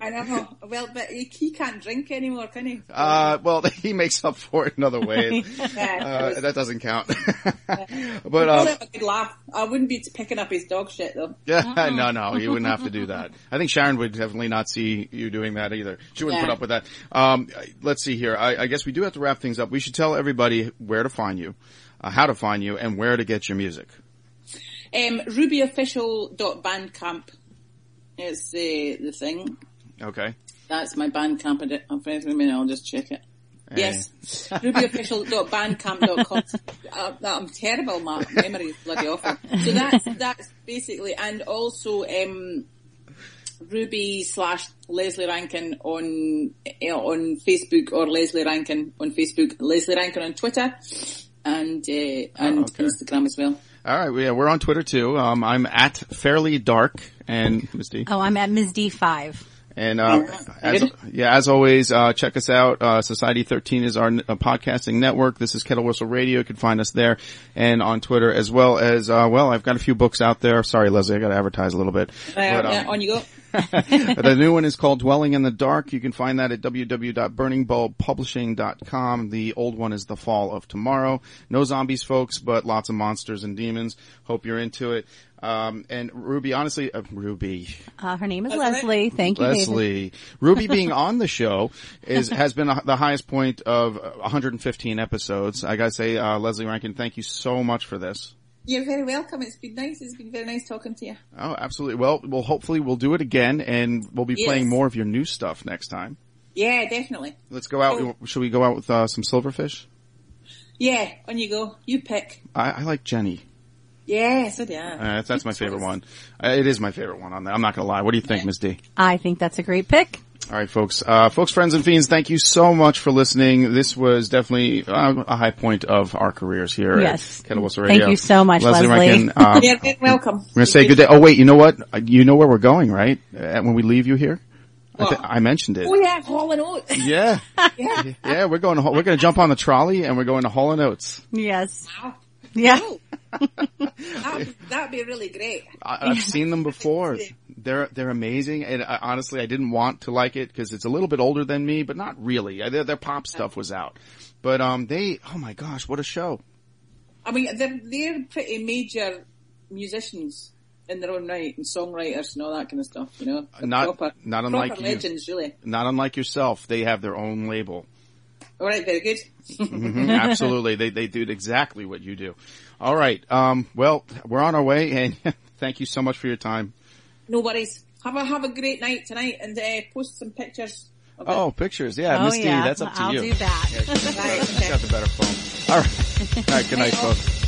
I know. Well, but he, he can't drink anymore, can he? uh, well, he makes up for it in other ways. yeah, Uh, that doesn't count. but, um, have a good laugh. I wouldn't be picking up his dog shit though. yeah, no, no, you wouldn't have to do that. I think Sharon would definitely not see you doing that either. She wouldn't Yeah. put up with that. Um, let's see here. I, I guess we do have to wrap things up. We should tell everybody where to find you, uh, how to find you, and where to get your music. Um, rubyofficial.bandcamp is the the thing. Okay. That's my Bandcamp. ad- I'm afraid for a minute. I'll just check it. Yes, rubyofficial.bandcamp.com. Uh, I'm terrible. My memory is bloody awful. So that's that's basically, and also um, Ruby slash Lesley Rankine on uh, on Facebook or Lesley Rankine on Facebook, Lesley Rankine on Twitter, and uh, and Oh, okay. Instagram as well. All right. We, yeah, we're on Twitter too. Um, I'm at fairly dark and Ms. D. Oh, I'm at Ms. D5. And uh, as, yeah, as always, uh, check us out. Uh, Society 13 is our uh, podcasting network. This is Kettle Whistle Radio. You can find us there and on Twitter as well as, uh, well, I've got a few books out there. Sorry, Lesley, I got to advertise a little bit. Uh, But, um, on you go. the new one is called Dwelling in the Dark. You can find that at www.burningbulbpublishing.com. The old one is The Fall of Tomorrow. No zombies, folks, but lots of monsters and demons. Hope you're into it. Um, and Ruby, honestly, uh, Ruby, Uh, her name is That's right. Lesley. Thank you, David. Lesley. Ruby being on the show is has been a, the highest point of 115 episodes. I gotta say, uh, Lesley Rankine, thank you so much for this. You're very welcome. It's been nice. It's been very nice talking to you. Oh, absolutely. Well, well, hopefully we'll do it again, and we'll be Yes. playing more of your new stuff next time. Yeah, definitely. Let's go out. Should we go out with uh, some Silverfish? Yeah, on you go. You pick. I, I like Jenny. Yeah, so do I. Uh, that's, that's my favorite one. Uh, it is my favorite one on there. I'm not gonna lie. What do you think, Miss D? I think that's a great pick. All right, folks, uh, folks, friends, and fiends, thank you so much for listening. This was definitely uh, a high point of our careers here Yes. at Kettle Whistle Radio. Thank you so much, Lesley. Lesley. Uh, You're very welcome. We're gonna say good day. Oh wait, you know what? Uh, You know where we're going, right? Uh, when we leave you here, I, thi- What? I mentioned it. Oh yeah, Hall and Oates. Yeah, yeah. yeah. We're going. To, we're going to jump on the trolley and we're going to Hall and Oates. Yes. Yeah. That'd, that'd be really great. I, I've seen them before. They're they're amazing, and I, honestly, I didn't want to like it because it's a little bit older than me, but not really. Uh, Their, their pop stuff was out, but um, they. Oh my gosh, what a show! I mean, they're, they're pretty major musicians in their own right and songwriters and all that kind of stuff, you know. They're Not- proper, not unlike proper you. legends, really. Not unlike yourself, they have their own label. All right, very good. Mhm, absolutely, they they do exactly what you do. All right, um, well, we're on our way, and thank you so much for your time. No worries. Have a have a great night tonight and uh, post some pictures. Of it. Oh, pictures, yeah, oh Misty, yeah. that's up to I'll you. do that. Right, She's okay. got the better phone. All right, all right. Good night, folks.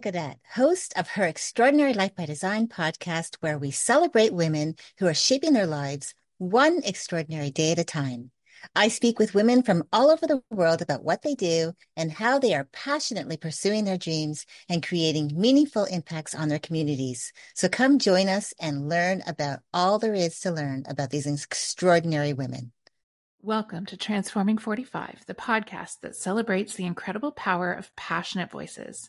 Godet, host of her Extraordinary Life by Design podcast, where we celebrate women who are shaping their lives one extraordinary day at a time. I speak with women from all over the world about what they do and how they are passionately pursuing their dreams and creating meaningful impacts on their communities. So come join us and learn about all there is to learn about these extraordinary women. Welcome to Transforming 45, the podcast that celebrates the incredible power of passionate voices.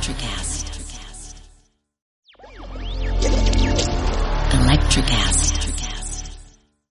Electricast. Electricast.